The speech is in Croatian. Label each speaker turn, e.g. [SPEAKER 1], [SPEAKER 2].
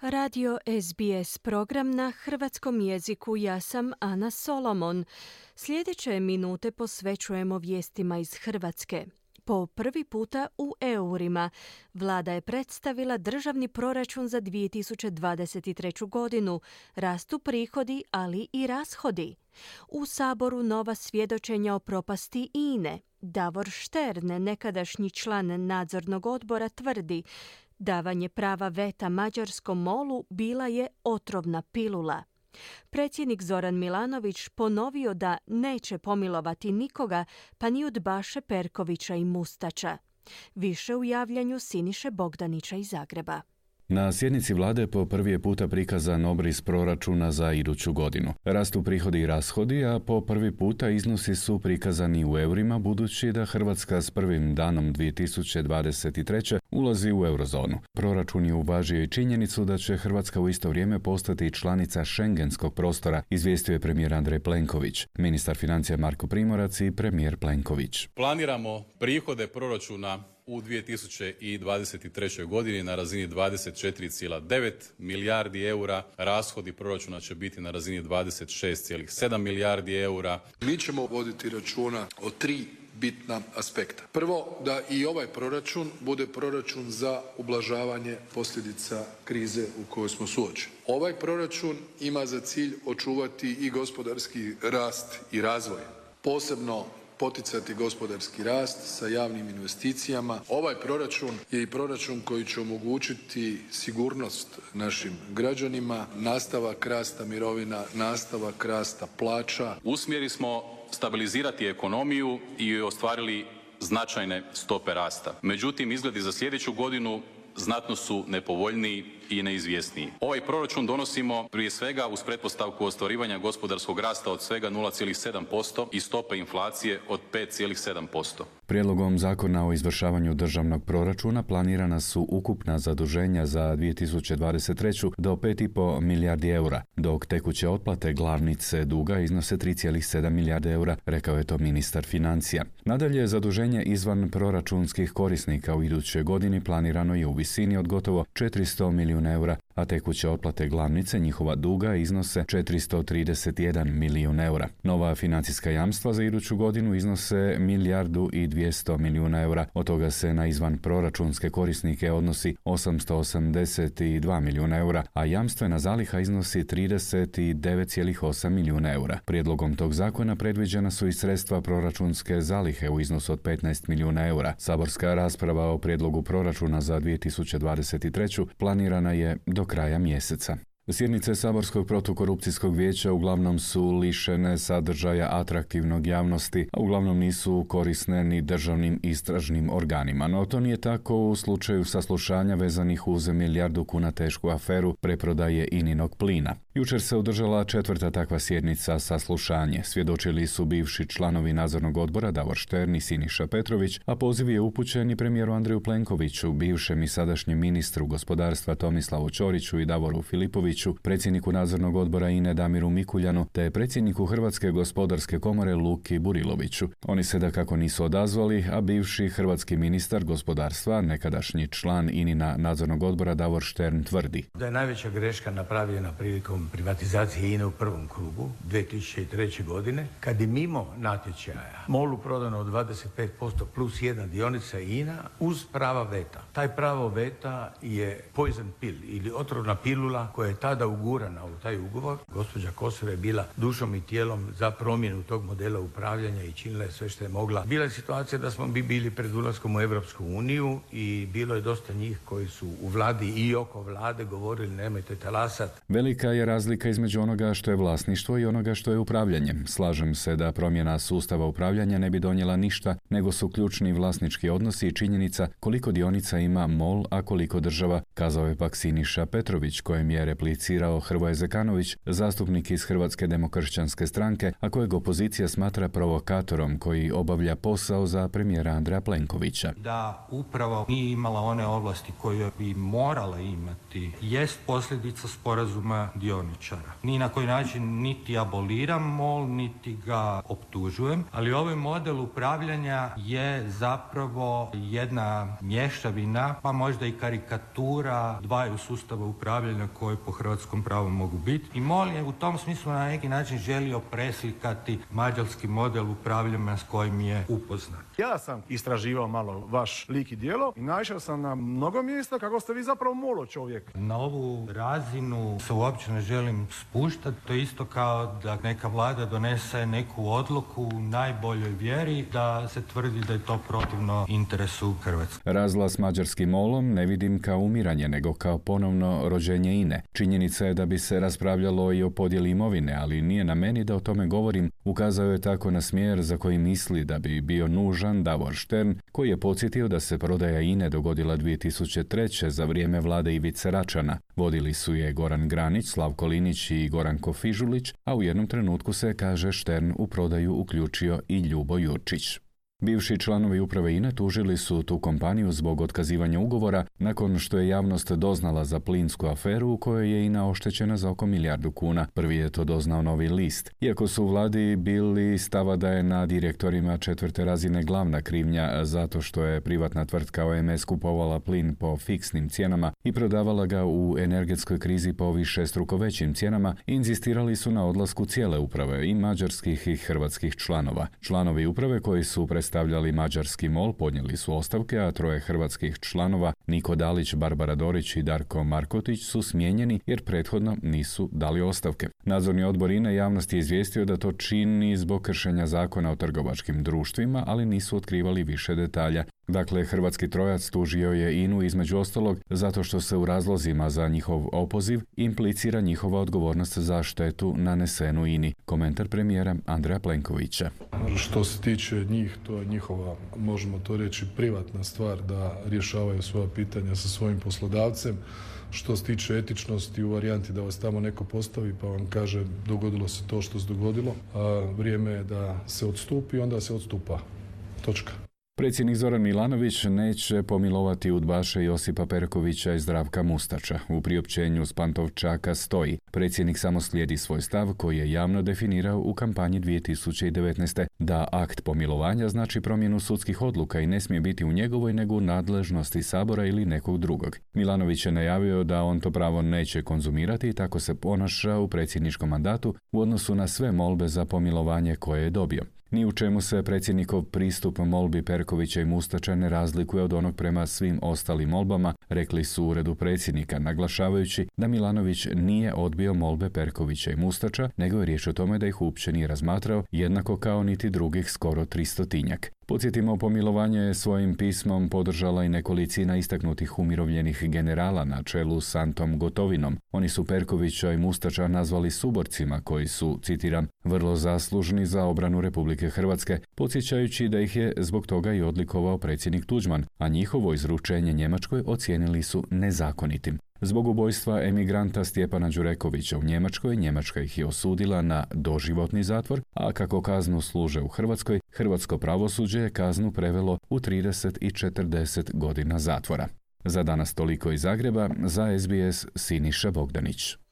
[SPEAKER 1] Radio SBS program na hrvatskom jeziku ja sam Ana Solomon. Sljedeće minute posvećujemo vijestima iz Hrvatske. Po prvi puta u eurima vlada je predstavila državni proračun za 2023. godinu, rastu prihodi, ali i rashodi. U saboru nova svjedočenja o propasti INE. Davor Šterne, nekadašnji član nadzornog odbora, tvrdi davanje prava veta mađarskom molu bila je otrovna pilula. Predsjednik Zoran Milanović ponovio da neće pomilovati nikoga, pa ni od Baše Perkovića i Mustača. Više u javljanju Siniše Bogdanića iz Zagreba.
[SPEAKER 2] Na sjednici vlade po prvi je puta prikazan obris proračuna za iduću godinu. Rastu prihodi i rashodi, a po prvi puta iznosi su prikazani u eurima budući da Hrvatska s prvim danom 2023. ulazi u eurozonu. Proračun je uvažio i činjenicu da će Hrvatska u isto vrijeme postati članica šengenskog prostora, izvijestio je premijer Andrej Plenković, ministar financija Marko Primorac i premijer Plenković.
[SPEAKER 3] Planiramo prihode proračuna u 2023. godini na razini 24,9 milijardi eura. Rashodi proračuna će biti na razini 26,7 milijardi eura.
[SPEAKER 4] Mi ćemo voditi računa o tri bitna aspekta. Prvo, da i ovaj proračun bude proračun za ublažavanje posljedica krize u kojoj smo suočeni. Ovaj proračun ima za cilj očuvati i gospodarski rast i razvoj, posebno poticati gospodarski rast sa javnim investicijama. Ovaj proračun je i proračun koji će omogućiti sigurnost našim građanima, nastavak rasta mirovina, nastavak rasta plaća.
[SPEAKER 3] Usmjeri smo stabilizirati ekonomiju i ostvarili značajne stope rasta. Međutim, izgledi za sljedeću godinu znatno su nepovoljniji i neizvjesniji. Ovaj proračun donosimo prije svega uz pretpostavku ostvarivanja gospodarskog rasta od svega 0,7% i stope inflacije od 5,7%.
[SPEAKER 2] Prijedlogom zakona o izvršavanju državnog proračuna planirana su ukupna zaduženja za 2023. do 5,5 milijardi eura, dok tekuće otplate glavnice duga iznose 3,7 milijarde eura, rekao je to ministar financija. Nadalje, zaduženje izvan proračunskih korisnika u idućoj godini planirano je u visini od gotovo 400 milijuna eura, a tekuće otplate glavnice njihova duga iznose 431 milijun eura. Nova financijska jamstva za iduću godinu iznose milijardu i 200 milijuna eura, od toga se na izvan proračunske korisnike odnosi 882 milijuna eura, a jamstvena zaliha iznosi 39,8 milijuna eura. Prijedlogom tog zakona predviđena su i sredstva proračunske zalihe u iznosu od 15 milijuna eura. Saborska rasprava o prijedlogu proračuna za 2023. planirana je do kraja mjeseca. Sjednice Saborskog protukorupcijskog vijeća uglavnom su lišene sadržaja atraktivnog javnosti, a uglavnom nisu korisne ni državnim istražnim organima. No to nije tako u slučaju saslušanja vezanih uz milijardu kuna tešku aferu preprodaje ininog plina. Jučer se održala četvrta takva sjednica saslušanje. Svjedočili su bivši članovi nadzornog odbora Davor Štern i Siniša Petrović, a poziv je upućen i premijeru Andreju Plenkoviću, bivšem i sadašnjem ministru gospodarstva Tomislavu Ćoriću i Davoru Filipoviću, predsjedniku nadzornog odbora INE Damiru Mikuljanu te predsjedniku Hrvatske gospodarske komore Luki Buriloviću. Oni se da kako nisu odazvali, a bivši hrvatski ministar gospodarstva, nekadašnji član ININA nadzornog odbora Davor Štern tvrdi.
[SPEAKER 5] Da je najveća greška napravljena prilikom privatizacije INE u prvom krugu 2003. godine, kad je mimo natječaja MOLu prodano 25% plus jedna dionica INA uz prava veta. Taj pravo veta je poison pill ili otrovna pilula koja je tada ugurana u taj ugovor. Gospođa Kosor je bila dušom i tijelom za promjenu tog modela upravljanja i činila je sve što je mogla. Bila je situacija da smo bi bili pred ulaskom u Europsku uniju i bilo je dosta njih koji su u vladi i oko vlade govorili nemojte talasat.
[SPEAKER 2] Velika je razlika između onoga što je vlasništvo i onoga što je upravljanje. Slažem se da promjena sustava upravljanja ne bi donijela ništa, nego su ključni vlasnički odnosi i činjenica koliko dionica ima MOL, a koliko država, kazao je pak Siniša Petrović, kojem je replicirao Hrvoje Zekanović, zastupnik iz Hrvatske demokršćanske stranke, a kojeg opozicija smatra provokatorom koji obavlja posao za premijera Andreja Plenkovića.
[SPEAKER 6] Da upravo nije imala one ovlasti koje bi morala imati jest posljedica sporazuma dioničara. Ni na koji način niti aboliram MOL, niti ga optužujem, ali ovaj model upravljanja je zapravo jedna mješavina, pa možda i karikatura dvaju sustava upravljanja koje po hrvatskom pravu mogu biti. I MOL je u tom smislu na neki način želio preslikati mađarski model upravljanja s kojim je upoznat.
[SPEAKER 7] Ja sam istraživao malo vaš lik i dijelo i naišao sam na mnogo mjesta kako ste vi zapravo molo čovjek.
[SPEAKER 6] Na ovu razinu se uopće ne želim spuštati. To je isto kao da neka vlada donese neku odluku u najboljoj vjeri da se tvrdi da je to protivno interesu Hrvatske.
[SPEAKER 2] Razla s mađarskim molom ne vidim kao umiranje, nego kao ponovno rođenje INE. Činjenica je da bi se raspravljalo i o podjeli imovine, ali nije na meni da o tome govorim. Ukazao je tako na smjer za koji misli da bi bio nužan Davor Štern, koji je podsjetio da se prodaja INE dogodila 2003. za vrijeme vlade Ivice Račana. Vodili su je Goran Granić, Slavko Linić i Goran Kofižulić, a u jednom trenutku se, kaže Štern, u prodaju uključio i Ljubo Jurčić. Bivši članovi uprave INE tužili su tu kompaniju zbog otkazivanja ugovora nakon što je javnost doznala za plinsku aferu u kojoj je INA oštećena za oko milijardu kuna. Prvi je to doznao novi list. Iako su u vladi bili stava da je na direktorima četvrte razine glavna krivnja zato što je privatna tvrtka OMS kupovala plin po fiksnim cijenama i prodavala ga u energetskoj krizi po više struko većim cijenama, inzistirali su na odlasku cijele uprave i mađarskih i hrvatskih članova. Članovi uprave koji su predstavljali mađarski mol podnijeli su ostavke, a troje hrvatskih članova Niko Dalić, Barbara Dorić i Darko Markotić su smijenjeni jer prethodno nisu dali ostavke. Nadzorni odbor INA javnost je izvijestio da to čini zbog kršenja zakona o trgovačkim društvima, ali nisu otkrivali više detalja. Dakle, hrvatski trojac tužio je INU između ostalog zato što se u razlozima za njihov opoziv implicira njihova odgovornost za štetu nanesenu INI. Komentar premijera Andreja Plenkovića.
[SPEAKER 4] Što se tiče njih, to je njihova, možemo to reći, privatna stvar da rješavaju svoja pitanja sa svojim poslodavcem. Što se tiče etičnosti u varijanti da vas tamo neko postavi pa vam kaže dogodilo se to što se dogodilo, a vrijeme je da se odstupi, onda se odstupa. Točka.
[SPEAKER 2] Predsjednik Zoran Milanović neće pomilovati udbaše Josipa Perkovića i Zdravka Mustača. U priopćenju s Pantovčaka stoji. Predsjednik samo slijedi svoj stav koji je javno definirao u kampanji 2019. Da akt pomilovanja znači promjenu sudskih odluka i ne smije biti u njegovoj nego u nadležnosti Sabora ili nekog drugog. Milanović je najavio da on to pravo neće konzumirati i tako se ponaša u predsjedničkom mandatu u odnosu na sve molbe za pomilovanje koje je dobio. Ni u čemu se predsjednikov pristup molbi Perkovića i Mustača ne razlikuje od onog prema svim ostalim molbama, rekli su uredu predsjednika, naglašavajući da Milanović nije odbio molbe Perkovića i Mustača, nego je riječ o tome da ih uopće nije razmatrao, jednako kao niti drugih skoro tristotinjak. Podsjetimo, pomilovanje je svojim pismom podržala i nekolicina istaknutih umirovljenih generala na čelu s Antom Gotovinom. Oni su Perkovića i Mustača nazvali suborcima koji su, citiram, vrlo zaslužni za obranu Republike Hrvatske, podsjećajući da ih je zbog toga i odlikovao predsjednik Tuđman, a njihovo izručenje Njemačkoj ocijenili su nezakonitim. Zbog ubojstva emigranta Stjepana Đurekovića u Njemačkoj, Njemačka ih je osudila na doživotni zatvor, a kako kaznu služe u Hrvatskoj, hrvatsko pravosuđe je kaznu prevelo u 30 i 40 godina zatvora. Za danas toliko iz Zagreba, za SBS Siniša Bogdanić.